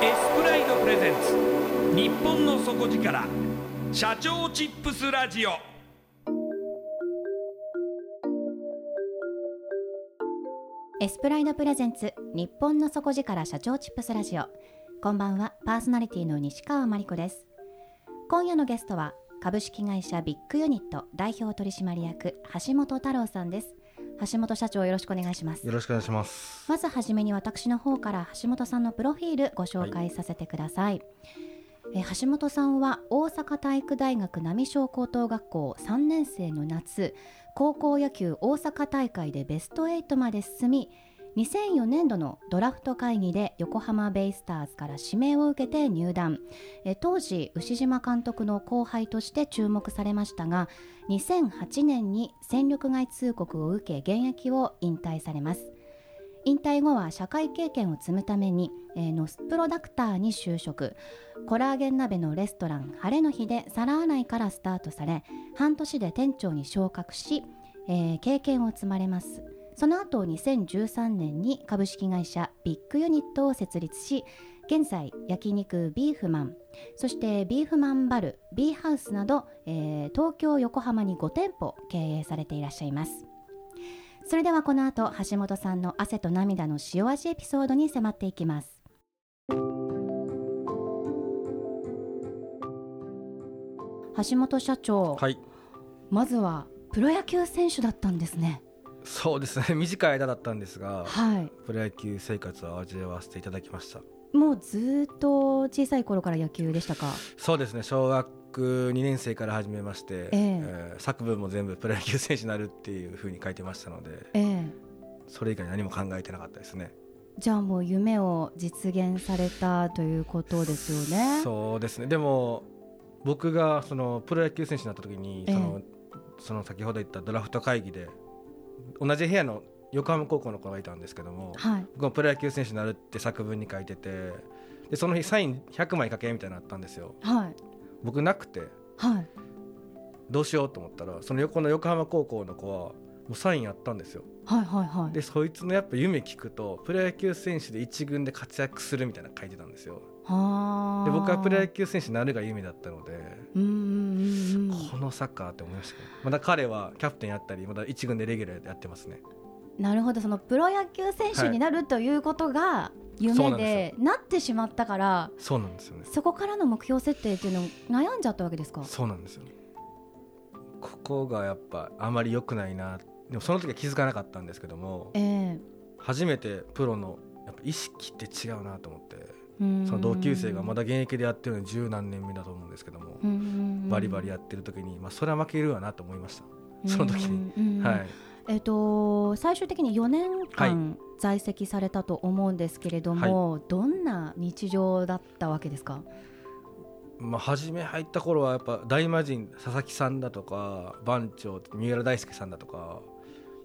エスプライドプレゼンツ。日本の底力。社長チップスラジオ。エスプライドプレゼンツ。日本の底力。社長チップスラジオ。こんばんは。パーソナリティの西川真理子です。今夜のゲストは株式会社ビッグユニット代表取締役橋本太郎さんです。橋本社長よろしくお願いします。よろしくお願いします。まずはじめに私の方から橋本さんのプロフィールご紹介させてください、え橋本さんは大阪体育大学並小高等学校3年生の夏高校野球大阪大会でベスト8まで進み2004年度のドラフト会議で横浜ベイスターズから指名を受けて入団。え当時牛島監督の後輩として注目されましたが2008年に戦力外通告を受け現役を引退されます。引退後は社会経験を積むために、えーノスプロダクターに就職。コラーゲン鍋のレストラン晴れの日で皿洗いからスタートされ半年で店長に昇格し、えー経験を積まれます。その後2013年に株式会社ビッグユニットを設立し現在焼肉ビーフマンそしてビーフマンバルビーハウスなど、えー東京横浜に5店舗経営されていらっしゃいます。それではこの後橋本さんの汗と涙の塩味エピソードに迫っていきます。橋本社長、はい。まずはプロ野球選手だったんですねそうですね。短い間だったんですがはい。プロ野球生活を味わわせていただきました。もうずっと小さい頃から野球でしたか？そうですね。小学2年生から始めまして、ええ。えー作文も全部プロ野球選手になるっていうふうに書いてましたのでええ。それ以外何も考えてなかったですね。じゃあもう夢を実現されたということですよね。そうですね。でも僕がそのプロ野球選手になった時にええ。その,、その先ほど言ったドラフト会議で同じ部屋の横浜高校の子がいたんですけどもはい。僕もプロ野球選手になるって作文に書いててでその日サイン100枚書けみたいなのあったんですよ。はい。僕なくてはい。どうしようと思ったらその横の横浜高校の子はもうサインあったんですよ。はいはいはい。でそいつのやっぱ夢聞くとプロ野球選手で一軍で活躍するみたいなの書いてたんですよ。はあ。で僕はプロ野球選手になるが夢だったのでうんこのサッカーって思いましたねまだ彼はキャプテンやったりまだ一軍でレギュラーでやってますね。なるほど。そのプロ野球選手になるということが夢ででなってしまったからそうなんですよね。そこからの目標設定っていうのを悩んじゃったわけですか？そうなんですよ。ここがやっぱあまり良くないなでもその時は気づかなかったんですけどもええ。初めてプロのやっぱ意識って違うなと思ってうん。その同級生がまだ現役でやってるのに十何年目だと思うんですけども、うんバリバリやってる時に、まあ、それは負けるわなと思いました、その時に、にはい。えっと最終的に4年間在籍されたと思うんですけれども、どんな日常だったわけですか？まあ、初め入った頃はやっぱ大魔神佐々木さんだとか番長三浦大輔さんだとか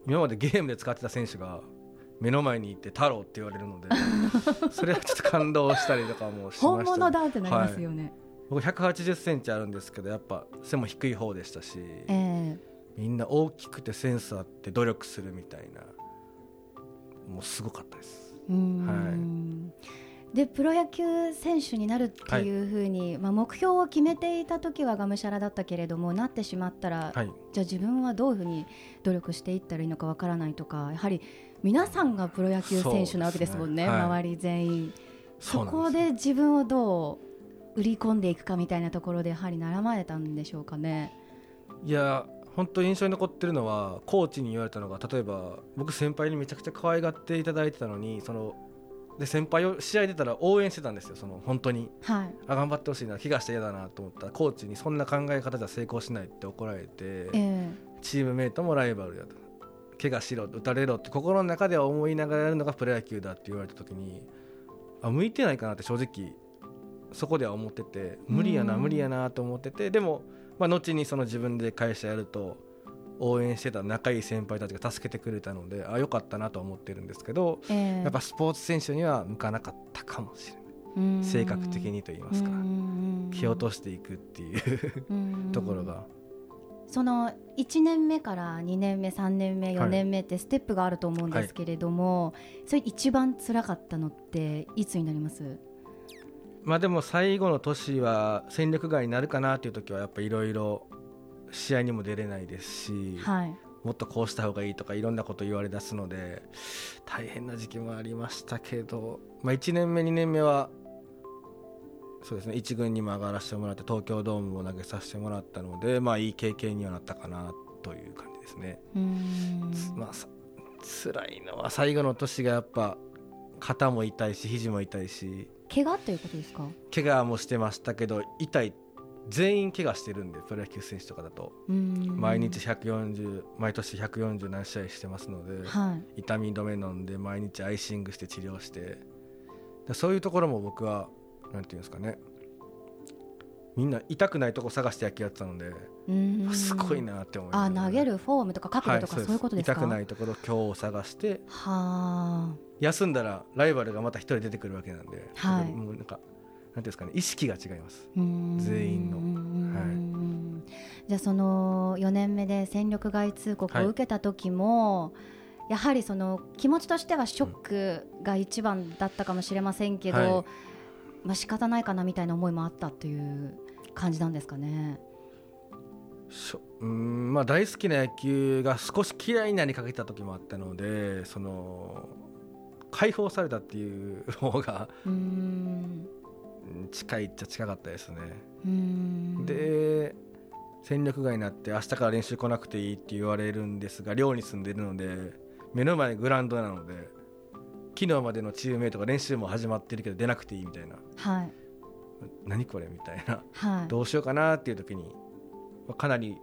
今までゲームで使ってた選手が目の前にいて太郎って言われるので それはちょっと感動したりとかもしました、本物だってなりますよね。僕1 8 0ンチあるんですけどやっぱ背も低い方でしたしえみんな大きくてセンスあって努力するみたいなもうすごかったです。えうん。でプロ野球選手になるっていうふうに、まあ、目標を決めていた時はがむしゃらだったけれどもなってしまったら、はい。じゃあ自分はどういうふうに努力していったらいいのかわからないとかやはり皆さんがプロ野球選手なわけですもんねね。はい。周り全員。そこで自分をどう売り込んでいくかみたいなところでやはり悩まれたんでしょうかね。いや本当に印象に残ってるのはコーチに言われたのが例えば僕先輩にめちゃくちゃ可愛がっていただいてたのにそので先輩を試合出たら応援してたんですよその本当に。はい、あ頑張ってほしいな怪我して嫌だなと思ったらコーチにそんな考え方じゃ成功しないって怒られてえチームメイトもライバルだと。怪我しろ打たれろって心の中では思いながらやるのがプロ野球だって言われた時にあ向いてないかなって正直そこでは思ってて無理やなうん無理やなと思っててでも、まあ、後にその自分で会社やると応援してた仲いい先輩たちが助けてくれたのであよかったなとは思ってるんですけどええ。えやっぱスポーツ選手には向かなかったかもしれない。うん。性格的にと言いますか。うん。蹴落としていくっていううん。ところが。その1年目から2年目3年目4年目ってステップがあると思うんですけれども、それ一番辛かったのっていつになります？まあでも最後の年は戦力外になるかなっていう時はやっぱいろいろ試合にも出れないですし、はいもっとこうした方がいいとかいろんなこと言われ出すので大変な時期もありましたけど、まあ、1年目2年目はそうですね1軍にも上がらせてもらって東京ドームも投げさせてもらったのでまあいい経験にはなったかなという感じですね。まあさ辛いのは最後の年がやっぱ肩も痛いし肘も痛いし怪我ということですか？怪我もしてましたけど痛い。全員怪我してるんでプロ野球選手とかだと。毎日140毎年140何試合してますのではい。痛み止め飲んで毎日アイシングして治療して。でそういうところも僕はなんていうんですかねみんな痛くないとこ探して野球やってたのですごいなって思いまあす投げるフォームとか角度とか、はいそういうことですか？痛くないところ今日を探してはあ。休んだらライバルがまた一人出てくるわけなんで、はい。もうなんかなんていうんですかね意識が違います。全員の。はい。じゃあその4年目で戦力外通告を受けた時も、やはりその気持ちとしてはショックが一番だったかもしれませんけど、はい。まあ仕方ないかなみたいな思いもあったという感じなんですかね？うーんまあ大好きな野球が少し嫌いになりかけた時もあったのでその解放されたっていう方が近いっちゃ近かったですね、で戦力外になって明日から練習来なくていいって言われるんですが寮に住んでるので目の前グラウンドなので昨日までのチームメイトが練習も始まってるけど出なくていいみたいな。はい何これみたいな。はい。どうしようかなっていう時にまあかなり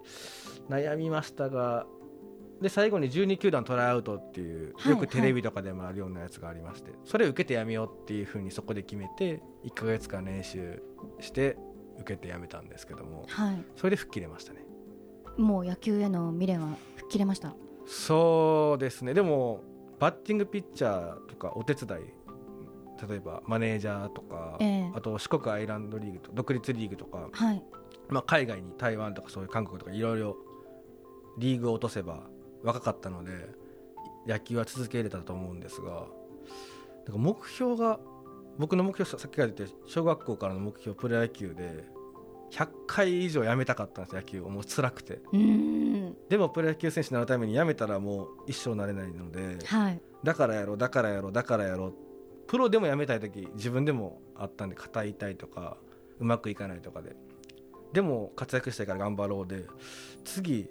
悩みましたがで最後に12球団トライアウトっていうはいよくテレビとかでもあるようなやつがありまして、それを受けてやめようっていうふうにそこで決めて1ヶ月間練習して受けてやめたんですけどもはい。それで吹っ切れましたね。もう野球への未練は吹っ切れました？そうですね。でもバッティングピッチャーとかお手伝い例えばマネージャーとか、ええ。あと四国アイランドリーグと独立リーグとかはい。まあ、海外に台湾とかそういう韓国とかいろいろリーグを落とせば若かったので野球は続けれたと思うんですがなんか目標が僕の目標さっきから言って小学校からの目標プロ野球で100回以上やめたかったんです野球を。もう辛くて。でもプロ野球選手になるためにやめたらもう一生なれないのではい。だからやろうだからやろうだからやろうプロでもやめたい時自分でもあったんで肩痛いとかうまくいかないとかで。でも活躍したいから頑張ろうで次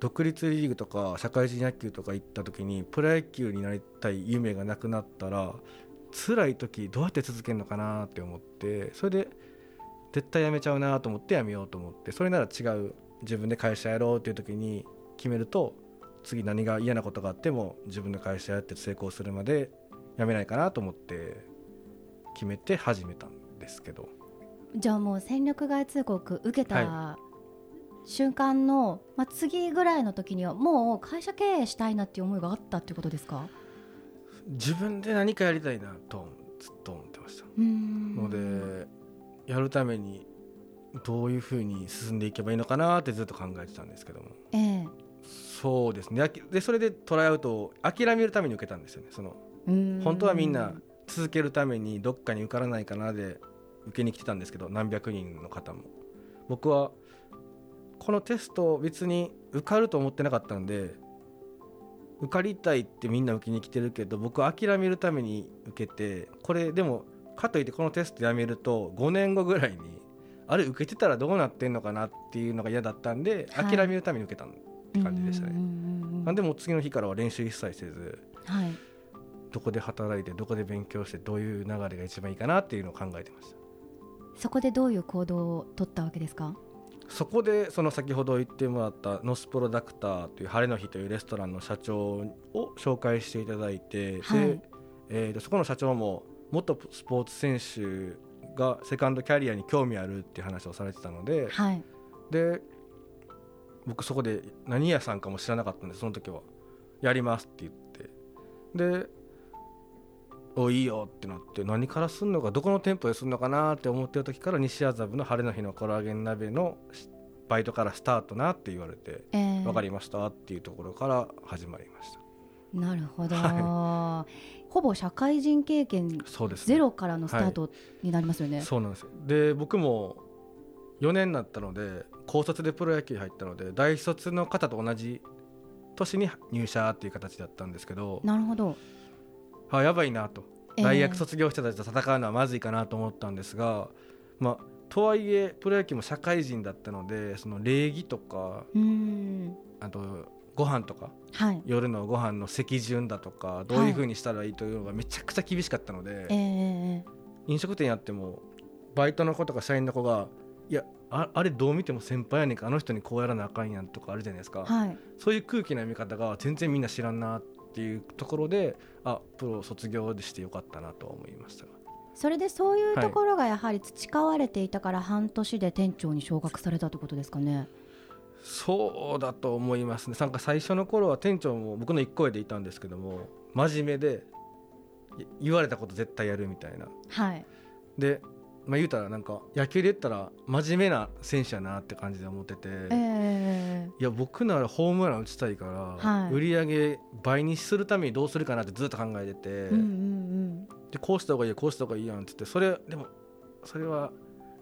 独立リーグとか社会人野球とか行った時にプロ野球になりたい夢がなくなったら辛い時どうやって続けるのかなって思ってそれで絶対やめちゃうなと思ってやめようと思ってそれなら違う自分で会社やろうっていう時に決めると次何が嫌なことがあっても自分の会社やって成功するまでやめないかなと思って決めて始めたんですけど。じゃあもう戦力外通告受けたは瞬間の、まあ、次ぐらいの時にはもう会社経営したいなっていう思いがあったってことですか？自分で何かやりたいなとずっと思ってました。のでやるためにどういうふうに進んでいけばいいのかなってずっと考えてたんですけども。ええ。そうですね。でそれでトライアウトを諦めるために受けたんですよね。その本当はみんな続けるためにどっかに受からないかなで受けに来てたんですけど何百人の方も。僕はこのテスト別に受かると思ってなかったんで受かりたいってみんな受けに来てるけど僕は諦めるために受けてこれでもかといってこのテストやめると5年後ぐらいにあれ受けてたらどうなってんのかなっていうのが嫌だったんではい。諦めるために受けたって感じでしたね。なんでもう次の日からは練習一切せずはいどこで働いてどこで勉強してどういう流れが一番いいかなっていうのを考えてました。そこでどういう行動を取ったわけですか？そこでその先ほど言ってもらったノスプロダクターという晴れの日というレストランの社長を紹介していただいて、はい。でえーとそこの社長も元スポーツ選手がセカンドキャリアに興味あるっていう話をされてたのではい。で僕そこで何屋さんかも知らなかったんでその時はやりますって言ってでおいいよってなって何からすんのかどこの店舗ですんのかなって思ってる時から西麻布の晴れの日のコラーゲン鍋のしバイトからスタートなって言われてええ。分かりましたっていうところから始まりました。なるほど、はほぼ社会人経験そうですね。ゼロからのスタートになりますよね、そうなんですよ。で僕も4年になったので高卒でプロ野球に入ったので大卒の方と同じ年に入社っていう形だったんですけどなるほどあやばいなと。ええ。大学卒業した人たちと戦うのはまずいかなと思ったんですが、まあ、とはいえプロ野球も社会人だったのでその礼儀とかあとご飯とかはい。夜のご飯の席順だとかどういうふうにしたらいいというのがめちゃくちゃ厳しかったので、ええ飲食店やってもバイトの子とか社員の子がいやああれどう見ても先輩やねんかあの人にこうやらなあかんやんとかあるじゃないですか、はい。そういう空気の読み方が全然みんな知らんなっていうところであプロ卒業でしてよかったなとは思いましたそれでそういうところがやはり培われていたから半年で店長に昇格されたってことですかね。そうだと思いますねなんか最初の頃は店長も僕の一個上でいたんですけども真面目でい言われたこと絶対やるみたいなはい。で、まあ、言うたらなんか野球で言ったら真面目な選手やなって感じで思ってて、ええ。いや僕ならホームラン打ちたいから、はい。売り上げ倍にするためにどうするかなってずっと考えてて、うんうんでこうした方がいいよこうした方がいいやんって言ってそれでもそれは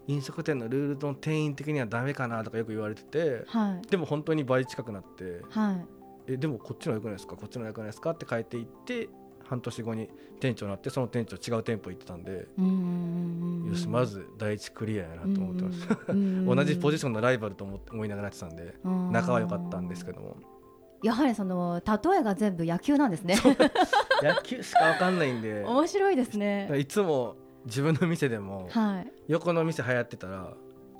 飲食店のルールの店員的にはダメかなとかよく言われてて。うん。はい。でも本当に倍近くなって。はい。えでもこっちの方が良くないですか？こっちの方が良くないですか？って変えていって半年後に店長になってその店長違う店舗行ってたんで。よしまず第一クリアやなと思ってました、た同じポジシションのライバルと思って思いながらやってたんで仲は良かったんですけどもやはりその例えが全部野球なんですね。野球しか分かんないんで面白いですね。いつも自分の店でもはい。横の店流行ってたら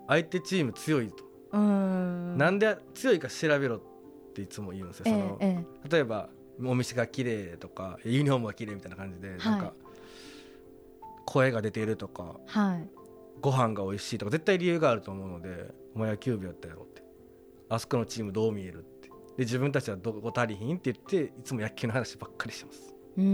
相手チーム強いと、うーん。なんで強いか調べろっていつも言うんですよ、えそのええ例えばお店が綺麗とかユニフォームが綺麗みたいな感じで、なんか声が出ているとかえはい。ご飯が美味しいとか絶対理由があると思うのでお前野球部やったやろって。あそこのチームどう見えるって。で自分たちはどこ足りひんって言っていつも野球の話ばっかりしてます。うー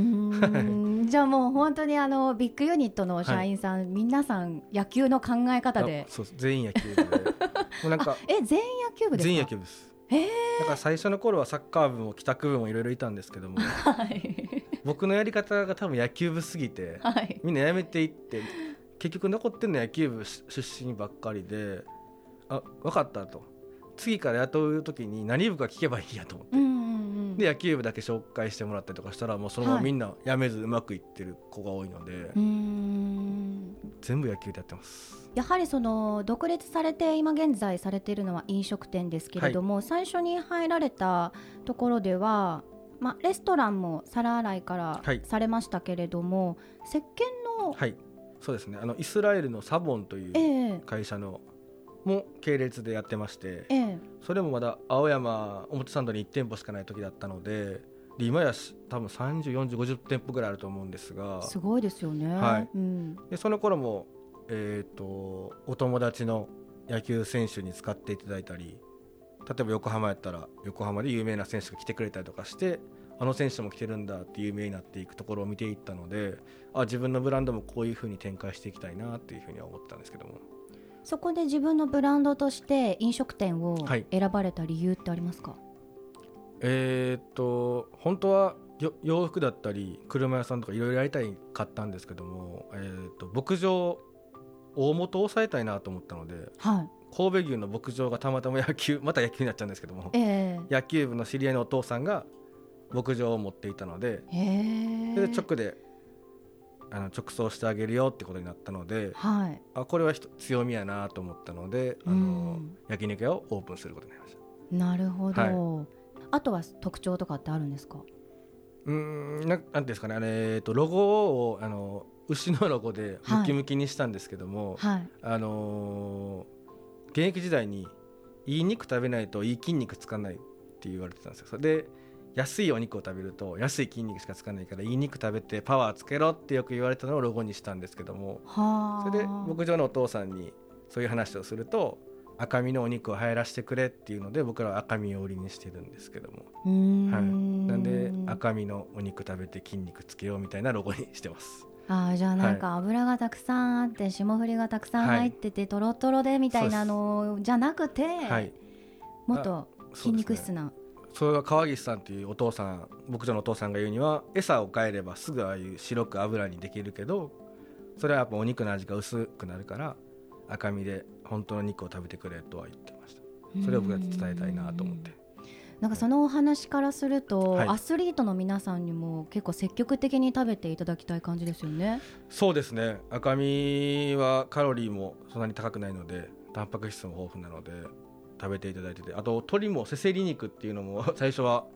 ん。じゃあもう本当にあのビッグユニットの社員さん、皆さん野球の考え方で。あそう全員野球部で。もうなんかえ全員野球部ですか？全員野球部ですだから最初の頃はサッカー部も帰宅部もいろいろいたんですけども はい。僕のやり方が多分野球部すぎてはい。みんな辞めていって結局残ってんの野球部出身ばっかりであ分かったと。次から雇う時に何部か聞けばいいやと思って。うんうんうんで野球部だけ紹介してもらったりとかしたらもうそのままみんな辞めずうまくいってる子が多いので、うーん全部野球でやってます。やはりその独立されて今現在されているのは飲食店ですけれども、最初に入られたところでは、まあ、レストランも皿洗いからはい。されましたけれども、石鹸の、はい。そうですね。あのイスラエルのサボンというええ。会社のも系列でやってましてええ。それもまだ青山表参道に1店舗しかない時だったのでで今やし多分304050店舗ぐらいあると思うんですがすごいですよね。はい。うん、でその頃も、えー、とお友達の野球選手に使っていただいたり例えば横浜やったら横浜で有名な選手が来てくれたりとかしてあの選手も来てるんだって有名になっていくところを見ていったのであ自分のブランドもこういうふうに展開していきたいなっていうふうには思ったんですけども。そこで自分のブランドとして飲食店をはい。選ばれた理由ってありますか、えーっと本当はよ洋服だったり車屋さんとかいろいろやりたいかったんですけども、えーっと牧場大元を抑えたいなと思ったのではい。神戸牛の牧場がたまたま野球 また野球になっちゃうんですけどもえ野球部の知り合いのお父さんが牧場を持っていたのでえへえ。それで直であの直送してあげるよってことになったのではい。あこれは強みやなと思ったのであうのん。焼肉屋をオープンすることになりました。なるほど、はあとは特徴とかってあるんですか？うーんななんていうんですかね。あれ、えー、とロゴをあの牛のロゴでムキムキにしたんですけども、はい。あのー現役時代にいい肉食べないといい筋肉つかないって言われてたんですよ。で安いお肉を食べると安い筋肉しかつかないからいい肉食べてパワーつけろってよく言われたのをロゴにしたんですけども。はあ。それで牧場のお父さんにそういう話をすると赤身のお肉を入らせてくれっていうので僕らは赤身を売りにしてるんですけども、はい、なんで赤身のお肉食べて筋肉つけようみたいなロゴにしてます。あーじゃあなんか油がたくさんあって霜降りがたくさん入ってて、とろとろでみたいなのじゃなくて、はい。もっと筋肉質な、それは川岸さんというお父さん牧場のお父さんが言うには餌を変えればすぐああいう白く油にできるけどそれはやっぱお肉の味が薄くなるから赤身で本当の肉を食べてくれとは言ってました。それを僕が伝えたいなと思って。なんかそのお話からすると、はい。アスリートの皆さんにも結構積極的に食べていただきたい感じですよね。そうですね。赤身はカロリーもそんなに高くないのでタンパク質も豊富なので食べていただいててあと鶏もせせり肉っていうのも 最初は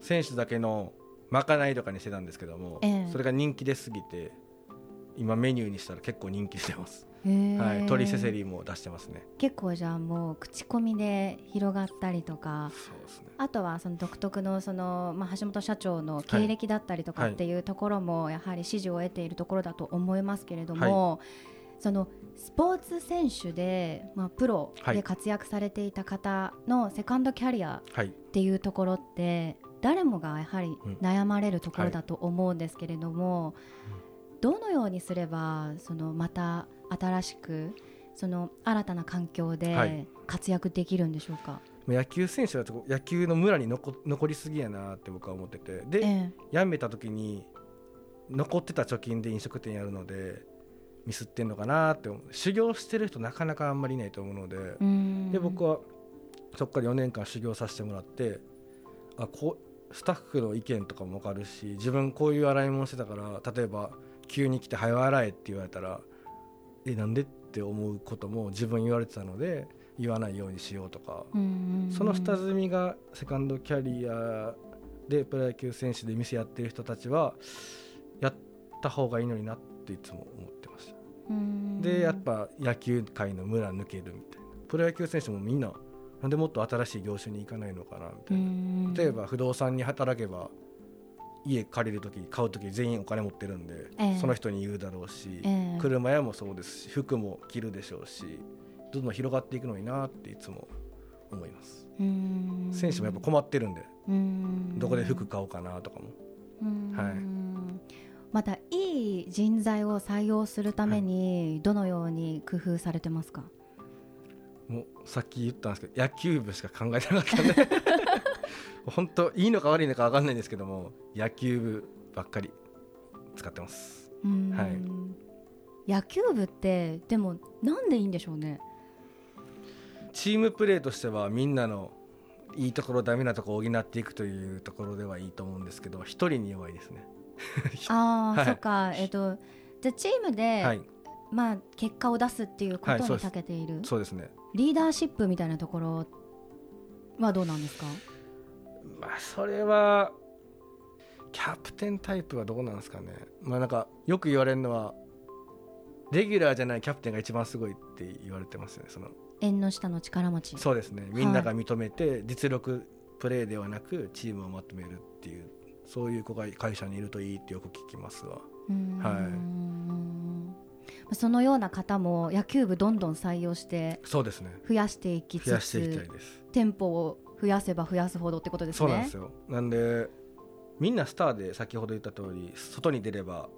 選手だけのまかないとかにしてたんですけども、ええ。それが人気ですぎて今メニューにしたら結構人気してます、はい、鶏せせりも出してますね。結構じゃあもう口コミで広がったりとかそうですね。あとはその独特のその、まあ、橋本社長の経歴だったりとかはいってい。うところもやはり支持を得ているところだと思いますけれども、そのスポーツ選手で、まあ、プロはい。で活躍されていた方のセカンドキャリアはい。っていうところって誰もがやはりうん悩まれるところだと思うんですけれども、どのようにすればそのまた新しくその新たな環境はでい。活躍できるんでしょうか？野球選手だと野球の村に残残りすぎやなって僕は思ってて。で、え辞めた時に残ってた貯金で飲食店やるのでミスってんのかなって修行してる人なかなかあんまりいないと思うので、で僕はそこから4年間修行させてもらってあこうスタッフの意見とかも分かるし自分こういう洗い物してたから例えば急に来て「早洗え」って言われたら「えなんで?」って思うことも自分言われてたので言わないようにしようとか、うんその下積みがセカンドキャリアでプロ野球選手で店やってる人たちはやった方がいいのになっていつも思ってました。うんでやっぱ野球界の村抜けるみたいな。プロ野球選手もみんななんでもっと新しい業種に行かないのかなみたいな、うん。例えば不動産に働けば家借りる時買う時全員お金持ってるんで、ええ。その人に言うだろうし、ええ。車屋もそうですし服も着るでしょうしどんどん広がっていくのになっていつも思います。うん。選手もやっぱ困ってるんでうん。どこで服買おうかなとかも。うん。はい。またいい人材を採用するためにどのように工夫されてますか、もうさっき言ったんですけど野球部しか考えてなかったんで 本当いいのか悪いのか分かんないんですけども野球部ばっかり使ってます。うん。はい。野球部ってでもなんでいいんでしょうね。チームプレーとしてはみんなのいいところダメなところを補っていくというところではいいと思うんですけど一人に弱いですね。ああ、はい。そっか。えっとじゃあチームで、はい。まあ、結果を出すっていうことに長けている、そうですね。リーダーシップみたいなところはどうなんですか？まあそれはキャプテンタイプはどうなんですかね。まあなんかよく言われるのはレギュラーじゃないキャプテンが一番すごいって言われてますよね。その縁の下の力持ち。そうですね。みんなが認めて実力プレーではなくチームをまとめるっていうそういう子が会社にいるといいってよく聞きますわ。はい。そのような方も野球部どんどん採用してそうですね。増やしていきつつです。店舗を増やせば増やすほどってことですね。そうなんですよ。なんでみんなスターで先ほど言った通り外に出れば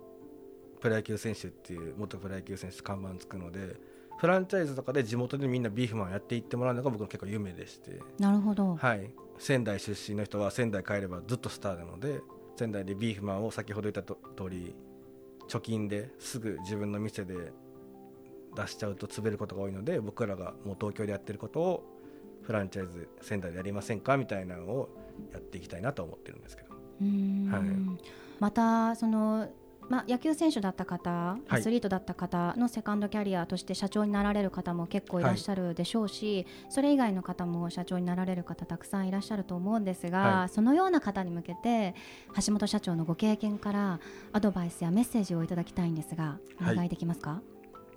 プロ野球選手っていう元プロ野球選手看板つくのでフランチャイズとかで地元でみんなビーフマンやっていってもらうのが僕の結構夢でして。なるほど、はい。仙台出身の人は仙台帰ればずっとスターなので仙台でビーフマンを先ほど言ったと通り貯金ですぐ自分の店で出しちゃうと潰れることが多いので僕らがもう東京でやってることをフランチャイズ仙台でやりませんかみたいなのをやっていきたいなと思ってるんですけど。はい。またその、まあ、野球選手だった方、はい。アスリートだった方のセカンドキャリアとして社長になられる方も結構いらっしゃるでしょうし、それ以外の方も社長になられる方たくさんいらっしゃると思うんですが、はい。そのような方に向けて橋本社長のご経験からアドバイスやメッセージをいただきたいんですがおはい願いできますか、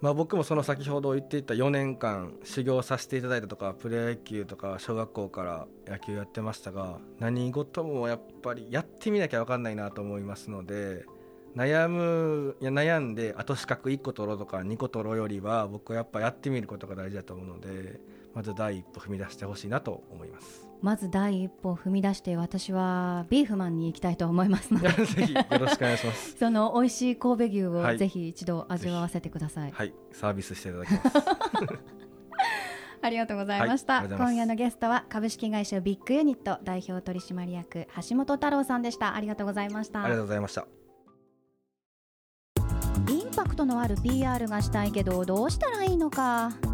まあ、僕もその先ほど言っていた4年間修行させていただいたとかプロ野球とか小学校から野球やってましたが何事もやっぱりやってみなきゃ分かんないなと思いますので悩むいや悩んであと資格1個取ろうとか2個取ろうよりは僕はやっぱやってみることが大事だと思うのでまず第一歩踏み出してほしいなと思います。まず第一歩を踏み出して私はビーフマンに行きたいと思いますので。ぜひよろしくお願いします。その美味しい神戸牛をはい。ぜひ一度味わわせてください、はい、サービスしていただきます。ありがとうございました、はい。今夜のゲストは株式会社ビッグユニット代表取締役橋本太郎さんでした。ありがとうございました。ありがとうございました。インパクトのある PR がしたいけどどうしたらいいのか